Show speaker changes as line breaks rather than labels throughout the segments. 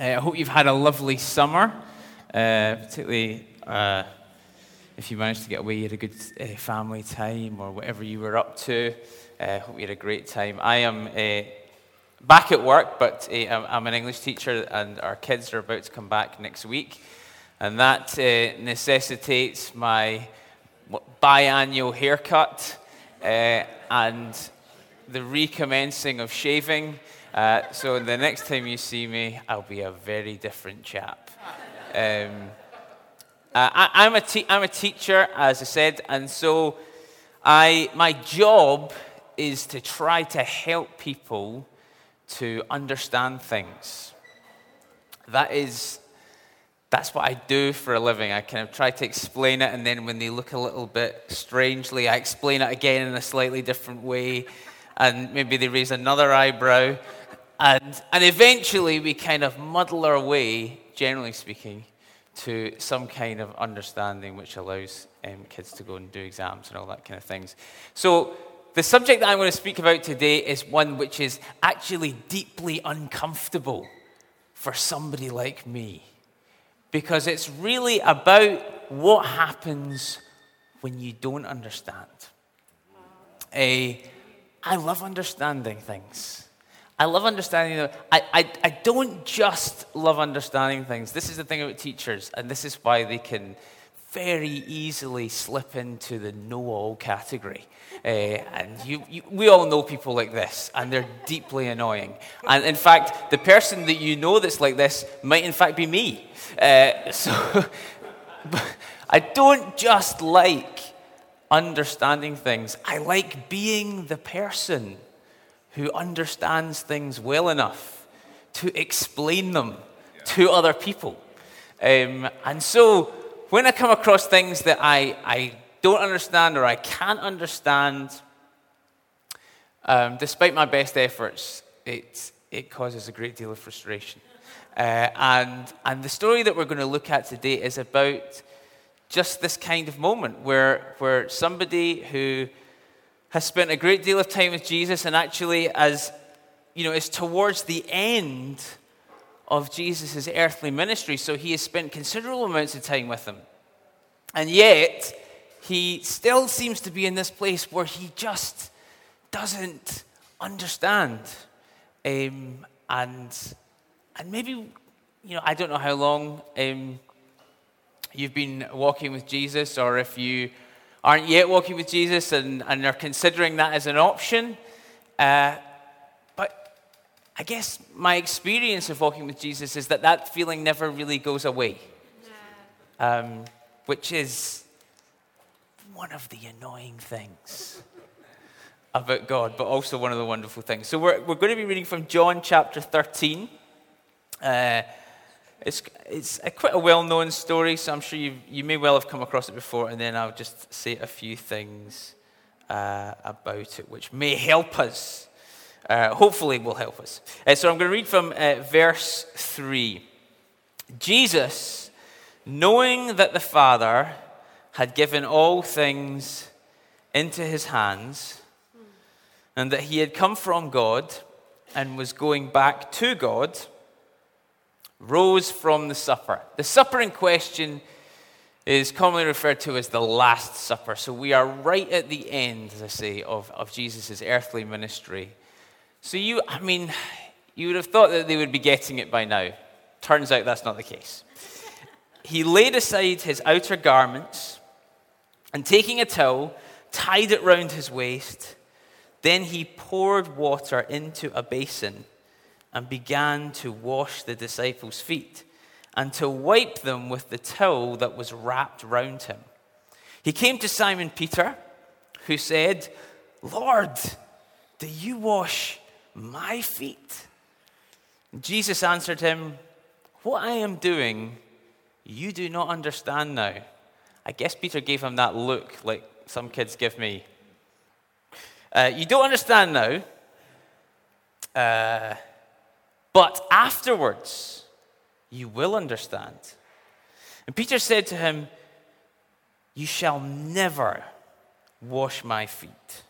Uh, I hope you've had a lovely summer, uh, particularly uh, if you managed to get away, you had a good uh, family time or whatever you were up to. I uh, hope you had a great time. I am uh, back at work, but I'm an English teacher, and our kids are about to come back next week. And that necessitates my biannual haircut and the recommencing of shaving. Uh, so the next time you see me, I'll be a very different chap. Um, uh, I, am a te- I'm a teacher, as I said, and so I, my job is to try to help people to understand things. That is, that's what I do for a living. I kind of try to explain it, and then when they look a little bit strangely, I explain it again in a slightly different way, and maybe they raise another eyebrow. And, and eventually we kind of muddle our way, generally speaking, to some kind of understanding which allows um, kids to go and do exams and all that kind of things. So, the subject that I'm going to speak about today is one which is actually deeply uncomfortable for somebody like me. Because it's really about what happens when you don't understand. I love understanding things. I love understanding. I, I, I don't just love understanding things. This is the thing about teachers, and this is why they can very easily slip into the know all category. Uh, and you, you, we all know people like this, and they're deeply annoying. And in fact, the person that you know that's like this might, in fact, be me. Uh, so I don't just like understanding things, I like being the person who understands things well enough to explain them yeah. to other people. Um, and so when I come across things that I, I don't understand or I can't understand, um, despite my best efforts, it, it causes a great deal of frustration. Uh, and, and the story that we're going to look at today is about just this kind of moment where, where somebody who has spent a great deal of time with Jesus, and actually, as you know, is towards the end of Jesus' earthly ministry, so he has spent considerable amounts of time with him. And yet, he still seems to be in this place where he just doesn't understand. Um, and, and maybe, you know, I don't know how long um, you've been walking with Jesus, or if you aren't yet walking with Jesus and, and are considering that as an option. Uh, but I guess my experience of walking with Jesus is that that feeling never really goes away, um, which is one of the annoying things about God, but also one of the wonderful things. So we're, we're going to be reading from John chapter 13. Uh, it's, it's a quite a well known story, so I'm sure you you may well have come across it before, and then I'll just say a few things uh, about it which may help us. Uh, hopefully, will help us. Uh, so I'm going to read from uh, verse 3. Jesus, knowing that the Father had given all things into his hands, and that he had come from God and was going back to God rose from the supper. The supper in question is commonly referred to as the Last Supper. So we are right at the end, as I say, of, of Jesus' earthly ministry. So you, I mean, you would have thought that they would be getting it by now. Turns out that's not the case. He laid aside his outer garments and taking a towel, tied it round his waist. Then he poured water into a basin and began to wash the disciples' feet and to wipe them with the towel that was wrapped round him. He came to Simon Peter, who said, Lord, do you wash my feet? Jesus answered him, What I am doing, you do not understand now. I guess Peter gave him that look like some kids give me. Uh, you don't understand now. Uh, but afterwards, you will understand. And Peter said to him, You shall never wash my feet.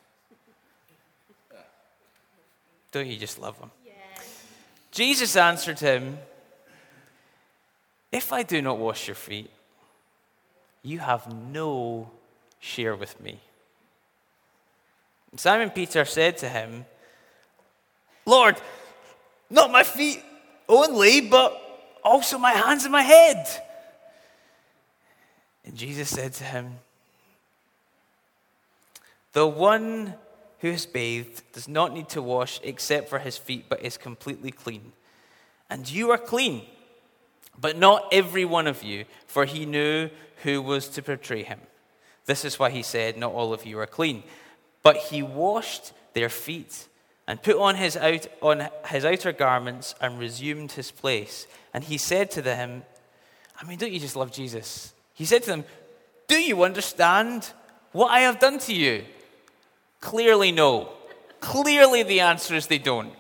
Don't you just love him? Yeah. Jesus answered him, If I do not wash your feet, you have no share with me. Simon Peter said to him, Lord, not my feet only, but also my hands and my head. And Jesus said to him, The one who is bathed does not need to wash except for his feet, but is completely clean. And you are clean, but not every one of you, for he knew who was to betray him. This is why he said, Not all of you are clean. But he washed their feet and put on his, out, on his outer garments and resumed his place. And he said to them, I mean, don't you just love Jesus? He said to them, Do you understand what I have done to you? Clearly, no. Clearly, the answer is they don't.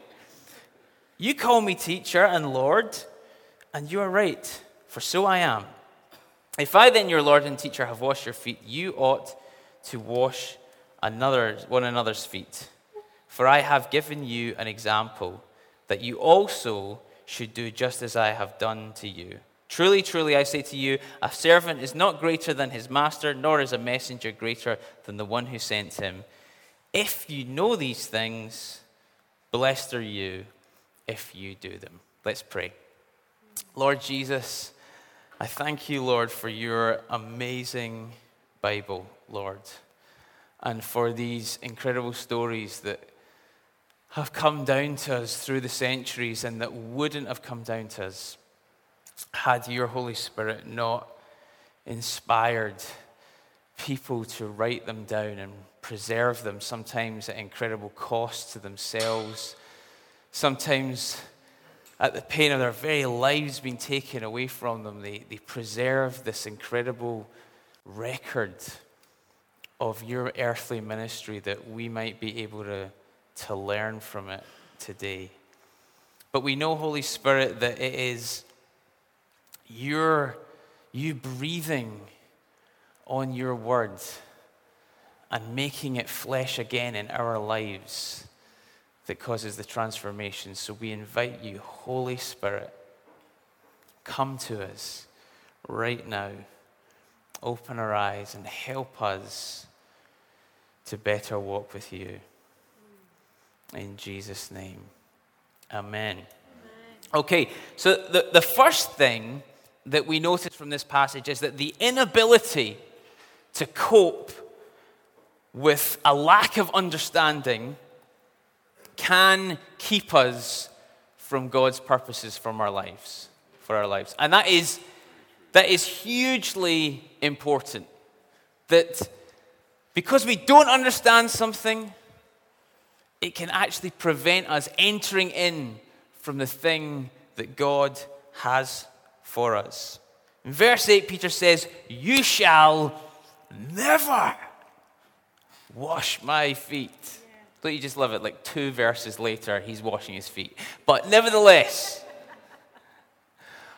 You call me teacher and Lord, and you are right, for so I am. If I then, your Lord and teacher, have washed your feet, you ought to wash another, one another's feet. For I have given you an example that you also should do just as I have done to you. Truly, truly, I say to you, a servant is not greater than his master, nor is a messenger greater than the one who sent him. If you know these things, blessed are you if you do them. Let's pray. Lord Jesus, I thank you, Lord, for your amazing Bible, Lord, and for these incredible stories that have come down to us through the centuries and that wouldn't have come down to us had your Holy Spirit not inspired people to write them down and preserve them, sometimes at incredible cost to themselves, sometimes at the pain of their very lives being taken away from them. They, they preserve this incredible record of your earthly ministry that we might be able to, to learn from it today. But we know, Holy Spirit, that it is your, you breathing on your word and making it flesh again in our lives that causes the transformation. So we invite you, Holy Spirit, come to us right now. Open our eyes and help us to better walk with you. In Jesus' name. Amen. Amen. Okay, so the, the first thing that we notice from this passage is that the inability to cope with a lack of understanding can keep us from God's purposes from our lives, for our lives. And that is, that is hugely important. That because we don't understand something, it can actually prevent us entering in from the thing that God has for us. In verse 8, Peter says, You shall never wash my feet. Don't you just love it? Like two verses later, he's washing his feet. But nevertheless,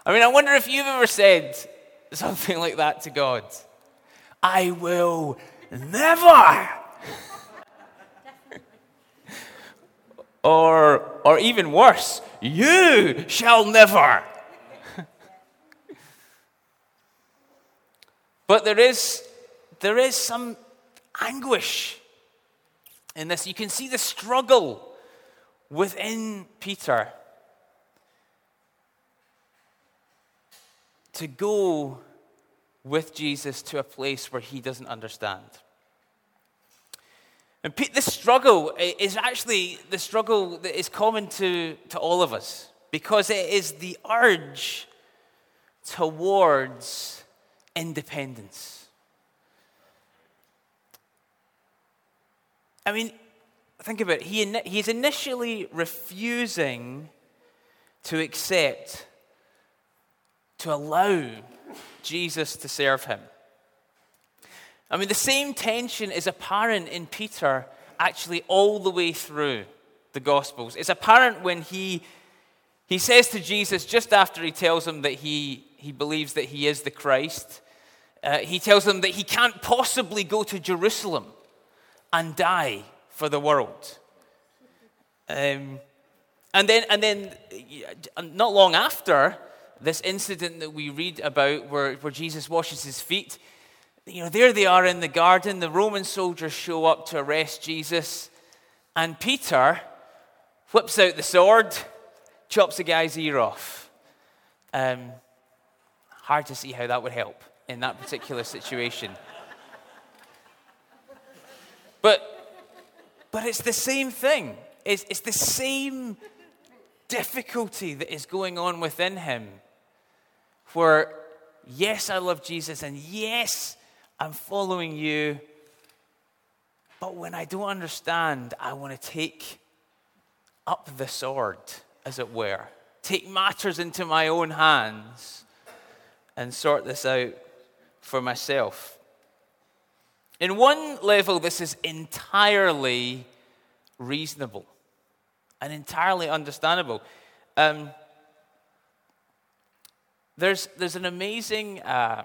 I mean, I wonder if you've ever said something like that to God. I will never. Or, or even worse, you shall never. but there is, there is some anguish in this. You can see the struggle within Peter to go with Jesus to a place where he doesn't understand. And this struggle is actually the struggle that is common to, to all of us because it is the urge towards independence. I mean, think about it. He, he's initially refusing to accept, to allow Jesus to serve him. I mean, the same tension is apparent in Peter actually all the way through the Gospels. It's apparent when he, he says to Jesus, just after he tells him that he, he believes that he is the Christ, uh, he tells him that he can't possibly go to Jerusalem and die for the world. Um, and then, and then, not long after, this incident that we read about where, where Jesus washes his feet. You know, there they are in the garden. The Roman soldiers show up to arrest Jesus. And Peter whips out the sword, chops a guy's ear off. Um, hard to see how that would help in that particular situation. But, but it's the same thing. It's, it's the same difficulty that is going on within him. Where, yes, I love Jesus, and yes, I'm following you. But when I don't understand, I want to take up the sword, as it were, take matters into my own hands and sort this out for myself. In one level, this is entirely reasonable and entirely understandable. Um, there's, there's an amazing uh,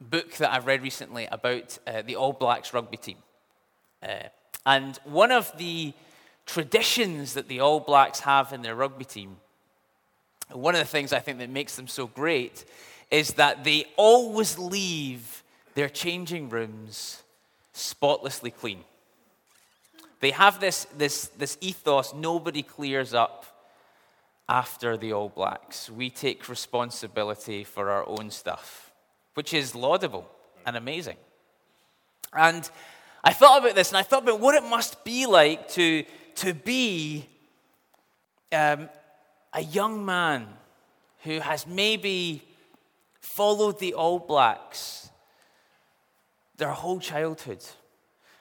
book that I've read recently about uh, the All Blacks rugby team. Uh, and one of the traditions that the All Blacks have in their rugby team, one of the things I think that makes them so great is that they always leave their changing rooms spotlessly clean. They have this, this, this ethos nobody clears up after the All Blacks. We take responsibility for our own stuff, which is laudable and amazing. And I thought about this and I thought about what it must be like to, to be um, a young man who has maybe followed the All Blacks their whole childhood.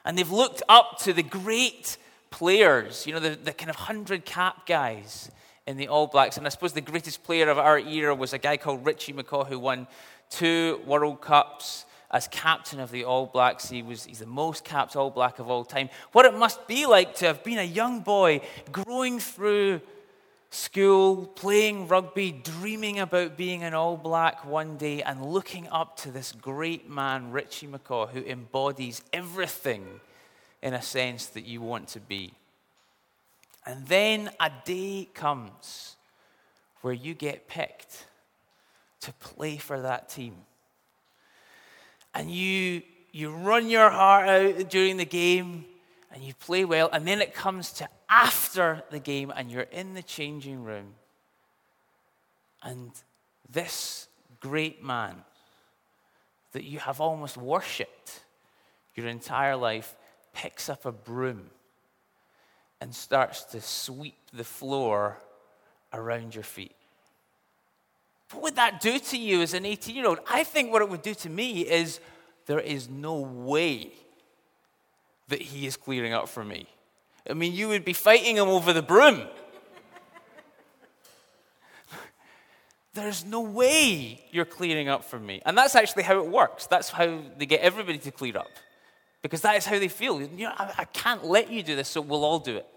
And they've looked up to the great players, you know, the, the kind of 100 cap guys in the All Blacks. And I suppose the greatest player of our era was a guy called Richie McCaw who won two World Cups as captain of the All Blacks. He was, he's the most capped All Black of all time. What it must be like to have been a young boy growing through school, playing rugby, dreaming about being an all black one day, and looking up to this great man, Richie McCaw, who embodies everything in a sense that you want to be. And then a day comes where you get picked to play for that team. And you, you run your heart out during the game and you play well, and then it comes to after the game and you're in the changing room, and this great man that you have almost worshipped your entire life picks up a broom and starts to sweep the floor around your feet. What would that do to you as an 18 year old? I think what it would do to me is there is no way that he is clearing up for me. I mean, you would be fighting him over the broom. There's no way you're clearing up for me. And that's actually how it works. That's how they get everybody to clear up. Because that is how they feel. You know, I, I can't let you do this, so we'll all do it.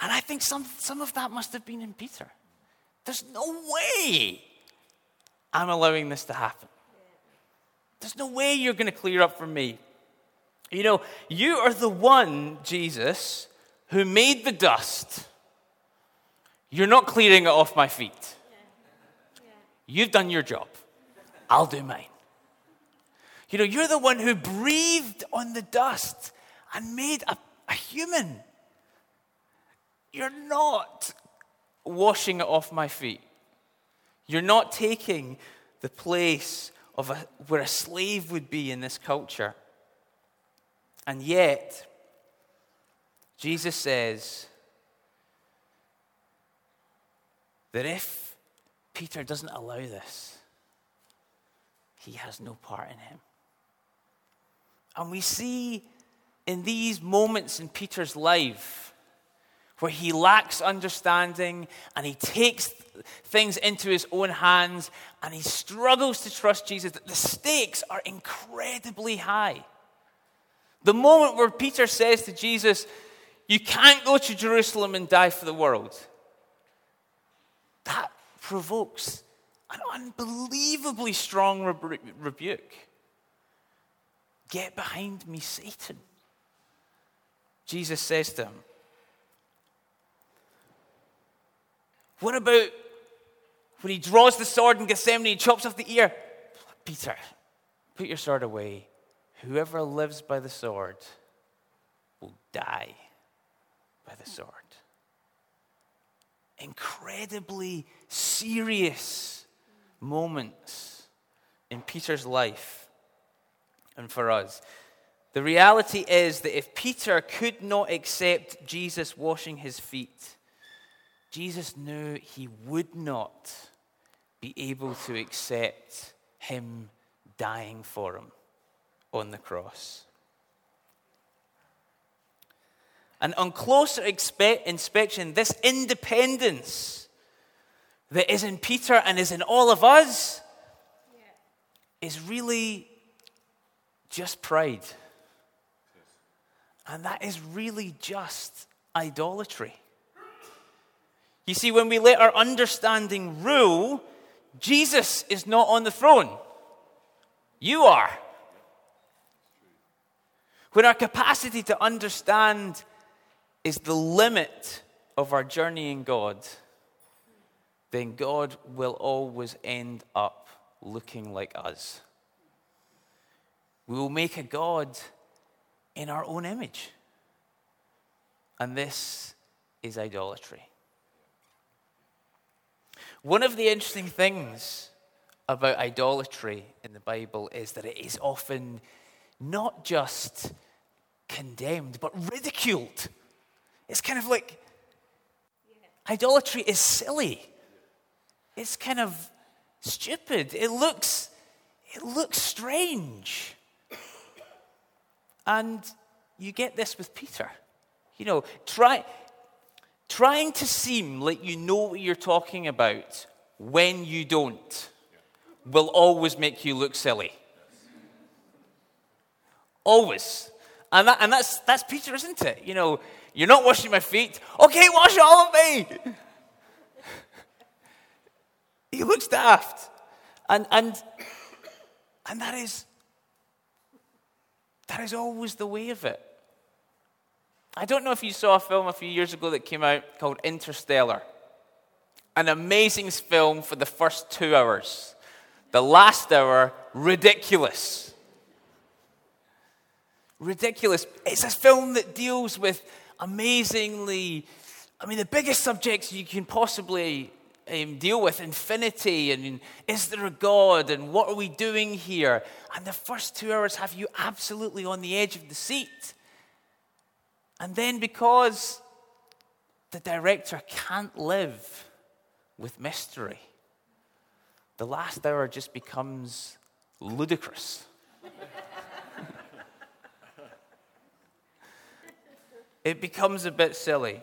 And I think some, some of that must have been in Peter. There's no way I'm allowing this to happen. There's no way you're going to clear up for me. You know, you are the one, Jesus, who made the dust. You're not clearing it off my feet. You've done your job. I'll do mine. You know, you're the one who breathed on the dust and made a, a human. You're not washing it off my feet. You're not taking the place of a, where a slave would be in this culture. And yet, Jesus says that if Peter doesn't allow this, he has no part in him. And we see in these moments in Peter's life where he lacks understanding and he takes things into his own hands and he struggles to trust Jesus, that the stakes are incredibly high. The moment where Peter says to Jesus, You can't go to Jerusalem and die for the world, that provokes an unbelievably strong rebu- rebuke. Get behind me, Satan. Jesus says to him, What about when he draws the sword in Gethsemane, he chops off the ear? Peter, put your sword away. Whoever lives by the sword will die by the sword. Incredibly serious moments in Peter's life and for us. The reality is that if Peter could not accept Jesus washing his feet, Jesus knew he would not be able to accept him dying for him on the cross. And on closer expe- inspection, this independence that is in Peter and is in all of us yeah. is really just pride. And that is really just idolatry. You see, when we let our understanding rule, Jesus is not on the throne. You are. When our capacity to understand is the limit of our journey in God, then God will always end up looking like us. We will make a God in our own image. And this is idolatry. One of the interesting things about idolatry in the Bible is that it is often not just condemned, but ridiculed. It's kind of like idolatry is silly. It's kind of stupid. It looks, it looks strange. And you get this with Peter. You know, try, trying to seem like you know what you're talking about when you don't will always make you look silly. Always. And, that, and that's, that's Peter, isn't it? You know, you're not washing my feet. Okay, wash all of me. he looks daft. And, and, and that is that is always the way of it. I don't know if you saw a film a few years ago that came out called Interstellar. An amazing film for the first two hours. The last hour, ridiculous. Ridiculous. It's a film that deals with amazingly, I mean, the biggest subjects you can possibly um, deal with infinity and is there a God and what are we doing here? And the first two hours have you absolutely on the edge of the seat. And then because the director can't live with mystery, the last hour just becomes ludicrous. it becomes a bit silly.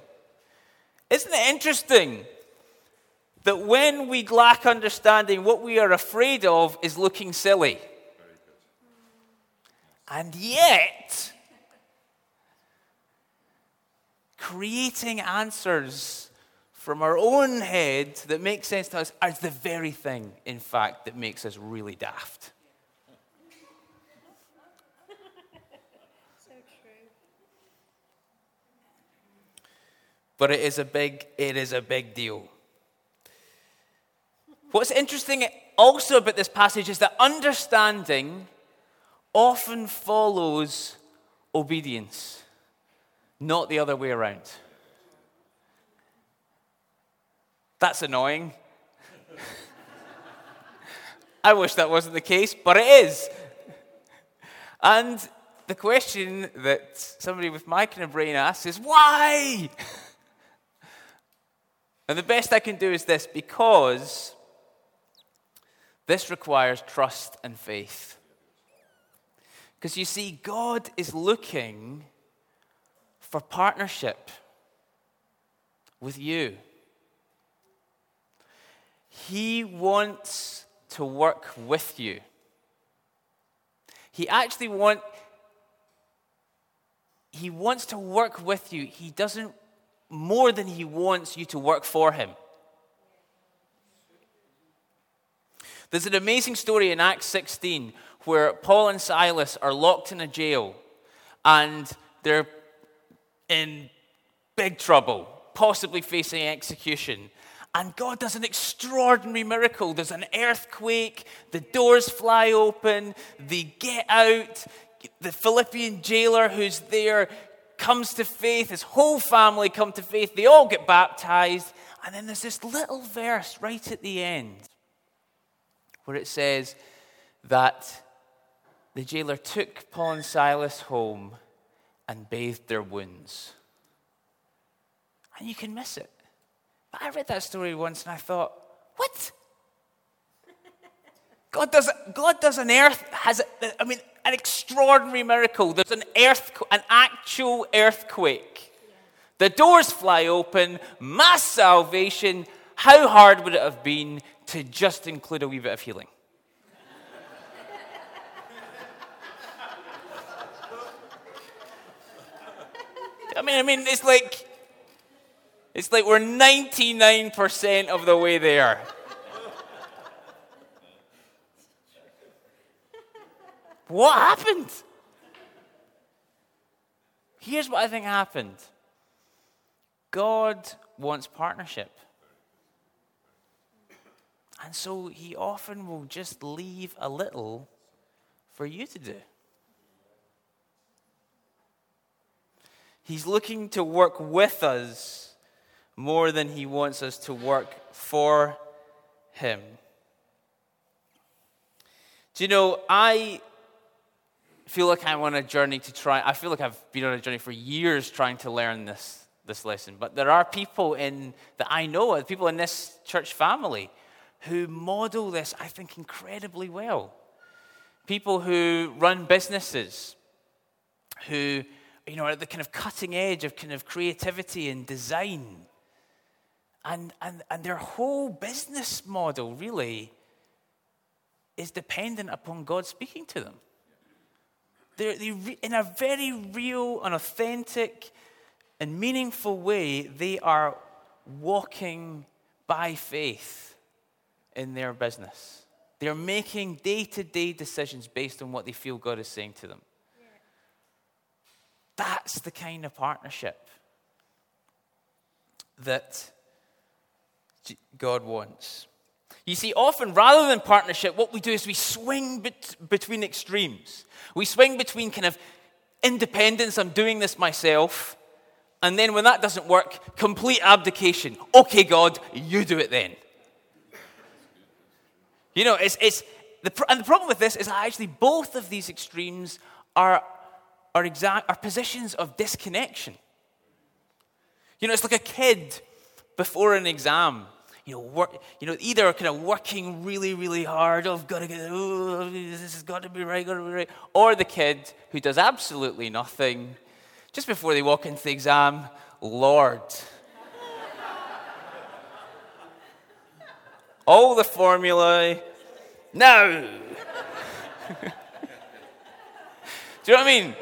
Isn't it interesting that when we lack understanding, what we are afraid of is looking silly. And yet, creating answers from our own head that make sense to us is the very thing, in fact, that makes us really daft. So true. But it is a big it is a big deal What's interesting also about this passage is that understanding often follows obedience, not the other way around. That's annoying. I wish that wasn't the case, but it is. And the question that somebody with my kind of brain asks is why? and the best I can do is this because this requires trust and faith. Because you see, God is looking for partnership with you. He wants to work with you. He actually want he wants to work with you. He doesn't more than he wants you to work for him. There's an amazing story in Acts 16 where Paul and Silas are locked in a jail and they're in big trouble, possibly facing execution. And God does an extraordinary miracle. There's an earthquake, the doors fly open, they get out. The Philippian jailer who's there comes to faith, his whole family come to faith, they all get baptized. And then there's this little verse right at the end where it says that the jailer took Paul and Silas home and bathed their wounds. And you can miss it. But I read that story once and I thought, what? God does, God does an earth, has, I mean, an extraordinary miracle. There's an earth, an actual earthquake. The doors fly open, mass salvation. How hard would it have been to just include a wee bit of healing? I mean, I mean, it's like it's like we're 99% of the way there. what happened? Here's what I think happened God wants partnership. And so he often will just leave a little for you to do. He's looking to work with us more than he wants us to work for him. Do you know, I feel like I'm on a journey to try, I feel like I've been on a journey for years trying to learn this, this lesson. But there are people in that I know, people in this church family, who model this, I think, incredibly well. People who run businesses, who you know, at the kind of cutting edge of kind of creativity and design. And, and, and their whole business model really is dependent upon God speaking to them. They're, they, in a very real and authentic and meaningful way, they are walking by faith in their business. They're making day to day decisions based on what they feel God is saying to them. That's the kind of partnership that God wants. You see, often rather than partnership, what we do is we swing bet- between extremes. We swing between kind of independence, I'm doing this myself, and then when that doesn't work, complete abdication. Okay, God, you do it then. You know, it's, it's the, and the problem with this is actually both of these extremes are, are, exact, are positions of disconnection. You know, it's like a kid before an exam, you know, work, you know, either kind of working really, really hard, oh, I've got to get, oh, this has got to be right, got to be right, or the kid who does absolutely nothing just before they walk into the exam, Lord. All the formulae, now. Do you know what I mean?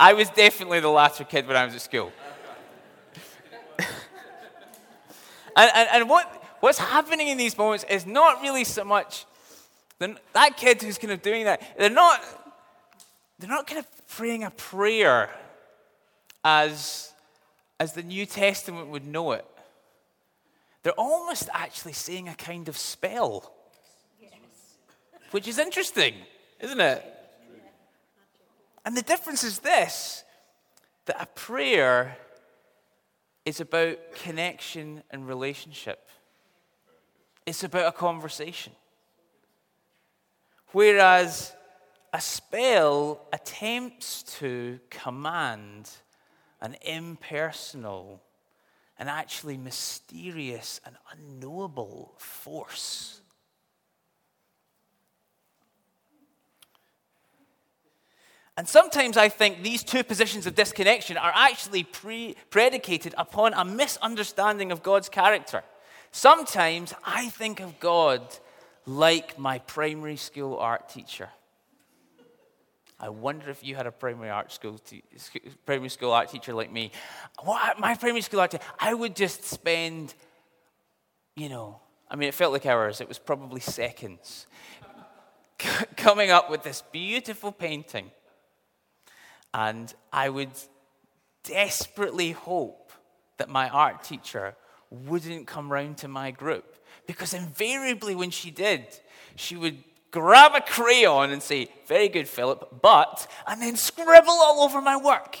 I was definitely the latter kid when I was at school. And, and, and what, what's happening in these moments is not really so much that kid who's kind of doing that, they're not, they're not kind of praying a prayer as, as the New Testament would know it. They're almost actually saying a kind of spell, yes. which is interesting, isn't it? And the difference is this that a prayer is about connection and relationship. It's about a conversation. Whereas a spell attempts to command an impersonal and actually mysterious and unknowable force. And sometimes I think these two positions of disconnection are actually pre- predicated upon a misunderstanding of God's character. Sometimes I think of God like my primary school art teacher. I wonder if you had a primary art school te- primary school art teacher like me. What, my primary school art teacher, I would just spend, you know, I mean, it felt like hours. It was probably seconds coming up with this beautiful painting and I would desperately hope that my art teacher wouldn't come round to my group. Because invariably, when she did, she would grab a crayon and say, Very good, Philip, but, and then scribble all over my work.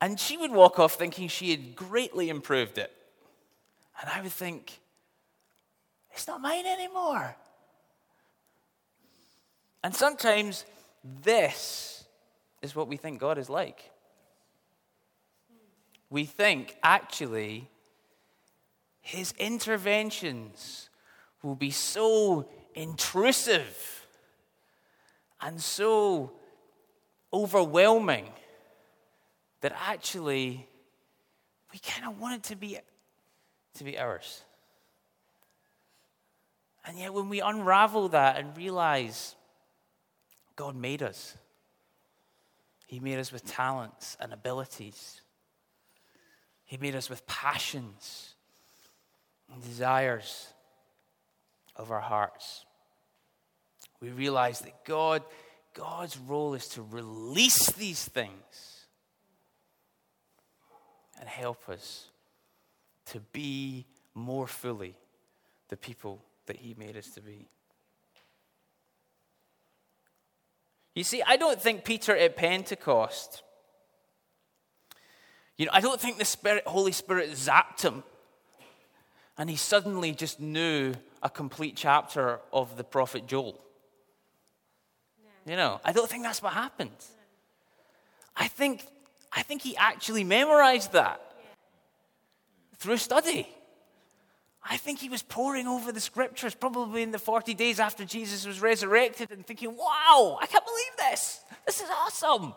And she would walk off thinking she had greatly improved it. And I would think, It's not mine anymore. And sometimes this is what we think God is like. We think, actually, his interventions will be so intrusive and so overwhelming that actually we kind of want it to be, to be ours. And yet, when we unravel that and realize God made us, He made us with talents and abilities, He made us with passions and desires of our hearts. We realize that God, God's role is to release these things and help us to be more fully the people that He made us to be. You see, I don't think Peter at Pentecost, you know, I don't think the Spirit, Holy Spirit zapped him and he suddenly just knew a complete chapter of the prophet Joel. No. You know, I don't think that's what happened. No. I think, I think he actually memorized that yeah. through study. I think he was poring over the scriptures probably in the 40 days after Jesus was resurrected and thinking, wow, I can't believe this. This is awesome.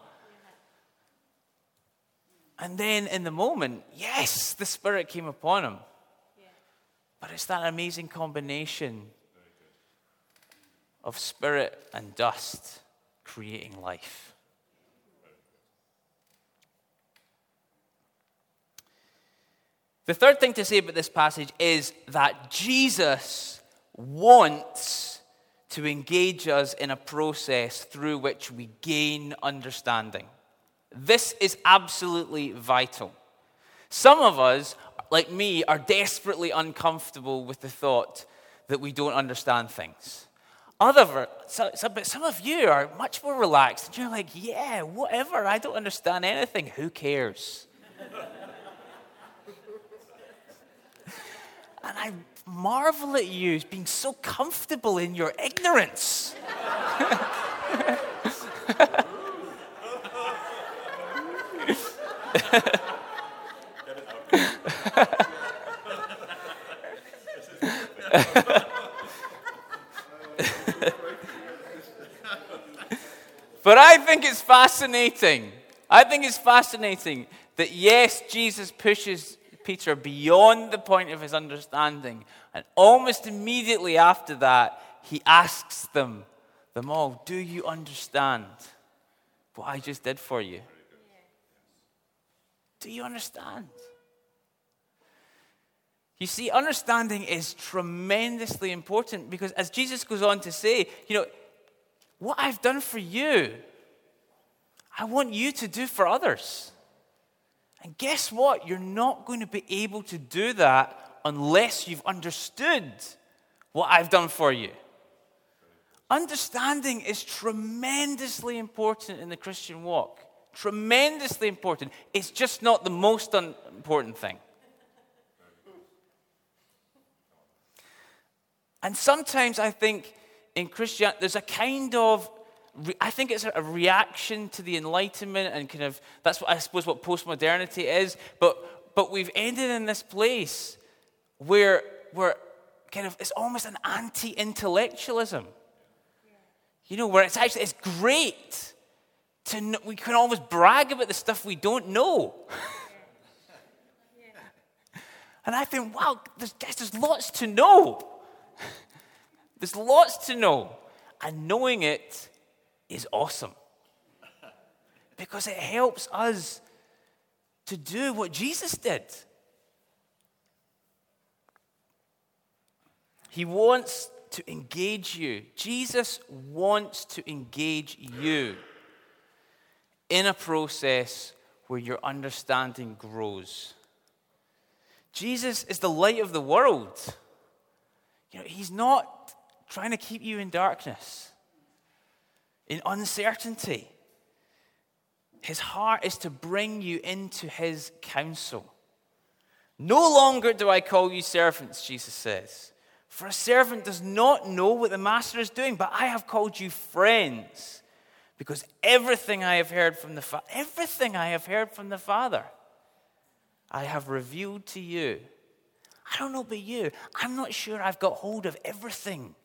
And then in the moment, yes, the Spirit came upon him. But it's that amazing combination of spirit and dust creating life. The third thing to say about this passage is that Jesus wants to engage us in a process through which we gain understanding. This is absolutely vital. Some of us like me, are desperately uncomfortable with the thought that we don't understand things. Other, so, so, but some of you are much more relaxed. And you're like, yeah, whatever. I don't understand anything. Who cares? And I marvel at you being so comfortable in your ignorance. but I think it's fascinating. I think it's fascinating that, yes, Jesus pushes Peter beyond the point of his understanding. And almost immediately after that, he asks them, them all, Do you understand what I just did for you? Do you understand? You see, understanding is tremendously important because as Jesus goes on to say, you know, what I've done for you, I want you to do for others. And guess what? You're not going to be able to do that unless you've understood what I've done for you. Understanding is tremendously important in the Christian walk. Tremendously important. It's just not the most important thing. And sometimes I think in Christianity, there's a kind of, I think it's a reaction to the Enlightenment and kind of, that's what I suppose what postmodernity is. But, but we've ended in this place where, where kind of, it's almost an anti intellectualism. You know, where it's actually, it's great to know, we can almost brag about the stuff we don't know. and I think, wow, there's, there's lots to know. There's lots to know, and knowing it is awesome because it helps us to do what Jesus did. He wants to engage you. Jesus wants to engage you in a process where your understanding grows. Jesus is the light of the world. You know, he's not trying to keep you in darkness, in uncertainty. His heart is to bring you into his counsel. No longer do I call you servants, Jesus says. For a servant does not know what the master is doing, but I have called you friends, because everything I have heard from the Father, everything I have heard from the Father, I have revealed to you. I don't know about you. I'm not sure I've got hold of everything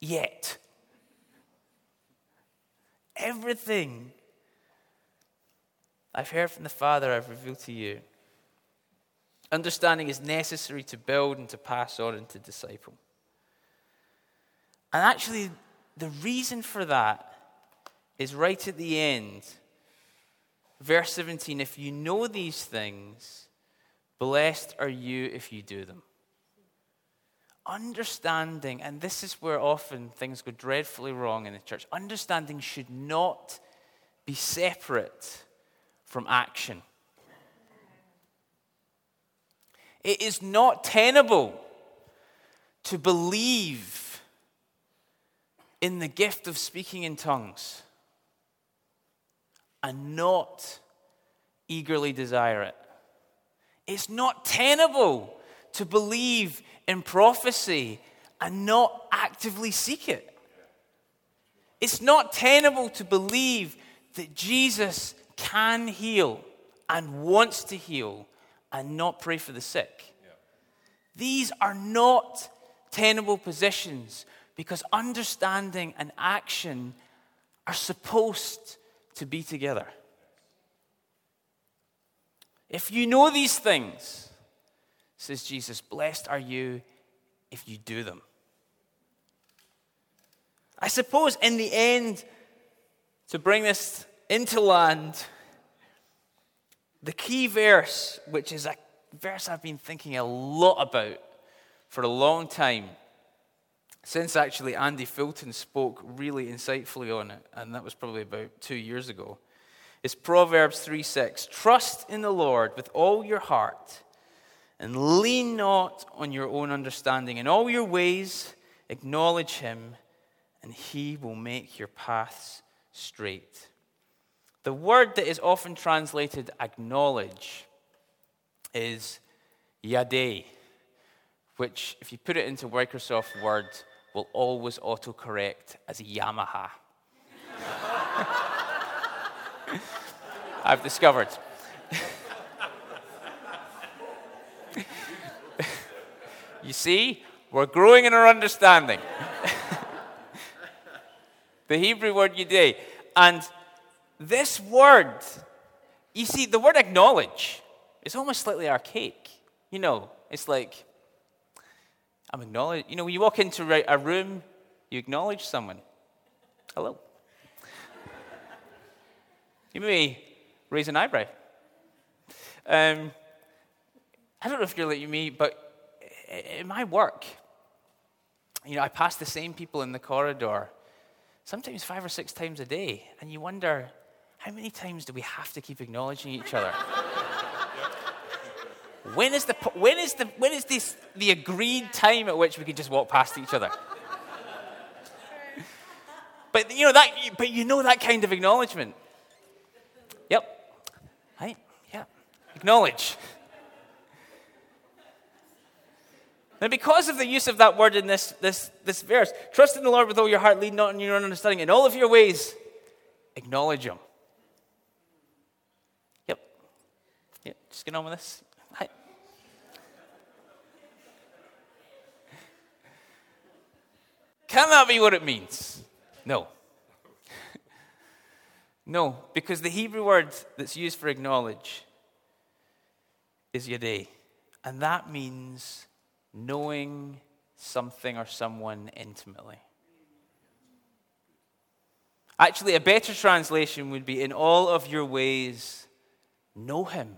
yet. Everything I've heard from the Father, I've revealed to you. Understanding is necessary to build and to pass on and to disciple. And actually, the reason for that is right at the end. Verse 17 If you know these things, blessed are you if you do them. Understanding, and this is where often things go dreadfully wrong in the church, understanding should not be separate from action. It is not tenable to believe in the gift of speaking in tongues and not eagerly desire it. It's not tenable to believe in prophecy and not actively seek it. It's not tenable to believe that Jesus can heal and wants to heal and not pray for the sick. These are not tenable positions because understanding and action are supposed to be together. If you know these things, says Jesus, blessed are you if you do them. I suppose in the end, to bring this into land, the key verse, which is a verse I've been thinking a lot about for a long time, since actually Andy Fulton spoke really insightfully on it, and that was probably about two years ago, is Proverbs 3 6. Trust in the Lord with all your heart and lean not on your own understanding. In all your ways, acknowledge him, and he will make your paths straight. The word that is often translated acknowledge is yade, which, if you put it into Microsoft Word, will always autocorrect as Yamaha. I've discovered. You see, we're growing in our understanding. the Hebrew word yade. And this word, you see, the word acknowledge is almost slightly archaic. You know, it's like, I'm acknowledged. You know, when you walk into a room, you acknowledge someone. Hello. you may raise an eyebrow. Um, I don't know if you're like me, but in my work, you know, I pass the same people in the corridor sometimes five or six times a day, and you wonder, how many times do we have to keep acknowledging each other? when is the when is the when is this the agreed time at which we can just walk past each other? but you know that but you know that kind of acknowledgement. Yep. Right? Yeah. Acknowledge. Now, because of the use of that word in this, this, this verse, trust in the Lord with all your heart, lead not on your own understanding. In all of your ways, acknowledge Him. Yeah, just get on with this. Hi. Can that be what it means? No. no, because the Hebrew word that's used for acknowledge is yadeh, and that means knowing something or someone intimately. Actually, a better translation would be in all of your ways, know him.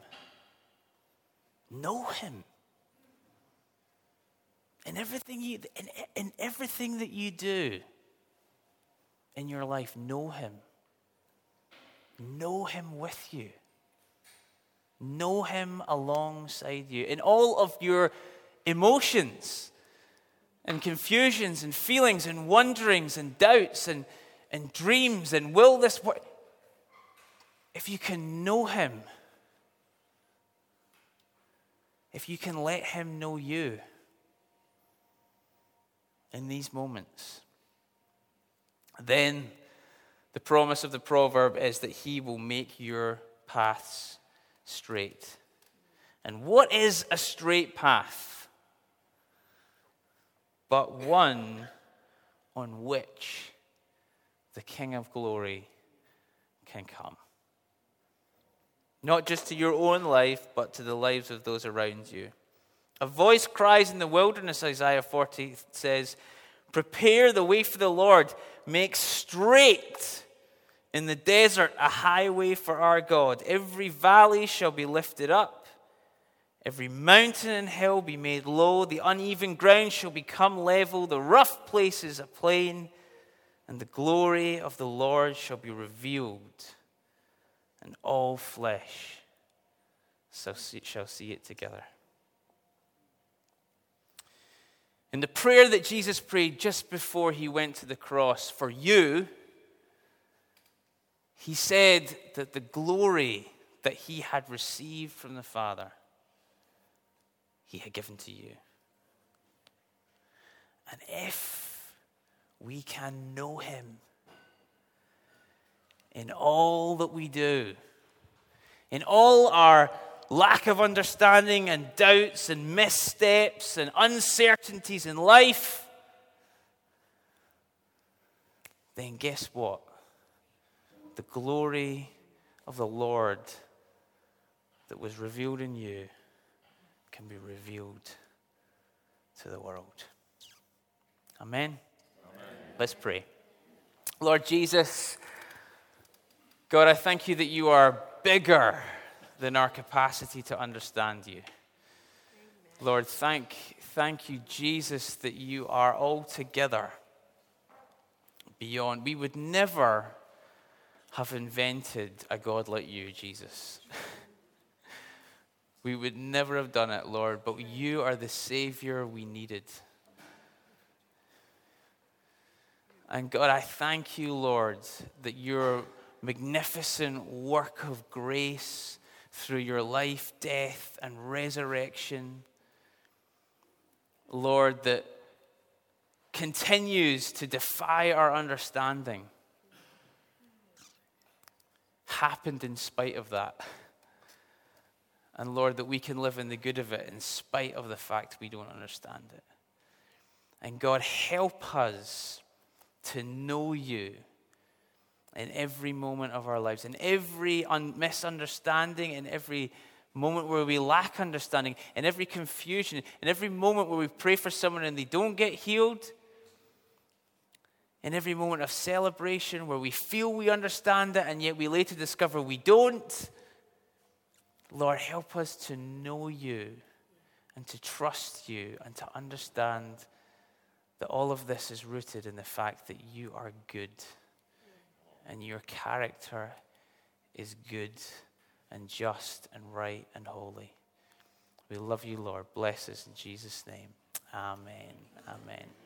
Know him. In everything, you, in, in everything that you do in your life, know him. Know him with you. Know Him alongside you in all of your emotions and confusions and feelings and wonderings and doubts and, and dreams and will this work. If you can know Him, if you can let Him know you in these moments, then the promise of the proverb is that He will make your paths straight. And what is a straight path? But one on which the King of glory can come. Not just to your own life, but to the lives of those around you. A voice cries in the wilderness, Isaiah 40 says, Prepare the way for the Lord, make straight in the desert a highway for our God. Every valley shall be lifted up, every mountain and hill be made low, the uneven ground shall become level, the rough places a plain, and the glory of the Lord shall be revealed, and all flesh shall see it together. In the prayer that Jesus prayed just before he went to the cross for you, he said that the glory that he had received from the Father, he had given to you. And if we can know him in all that we do, in all our lack of understanding and doubts and missteps and uncertainties in life, then guess what? The glory of the Lord that was revealed in you can be revealed to the world. Amen. Amen. Let's pray. Lord Jesus, God, I thank you that you are bigger than our capacity to understand you. Amen. Lord, thank, thank you, Jesus, that you are altogether beyond. We would never have invented a God like you, Jesus. we would never have done it, Lord, but you are the Savior we needed. And God, I thank you, Lord, that your magnificent work of grace through your life, death, and resurrection. Lord, that continues to defy our understanding, happened in spite of that. And Lord, that we can live in the good of it in spite of the fact we don't understand it. And God, help us to know you in every moment of our lives, in every un- misunderstanding, in every moment where we lack understanding, in every confusion, in every moment where we pray for someone and they don't get healed, in every moment of celebration where we feel we understand it and yet we later discover we don't. Lord, help us to know you and to trust you and to understand that all of this is rooted in the fact that you are good and your character is good and just and right and holy. We love you, Lord. Bless us in Jesus' name. Amen. Amen.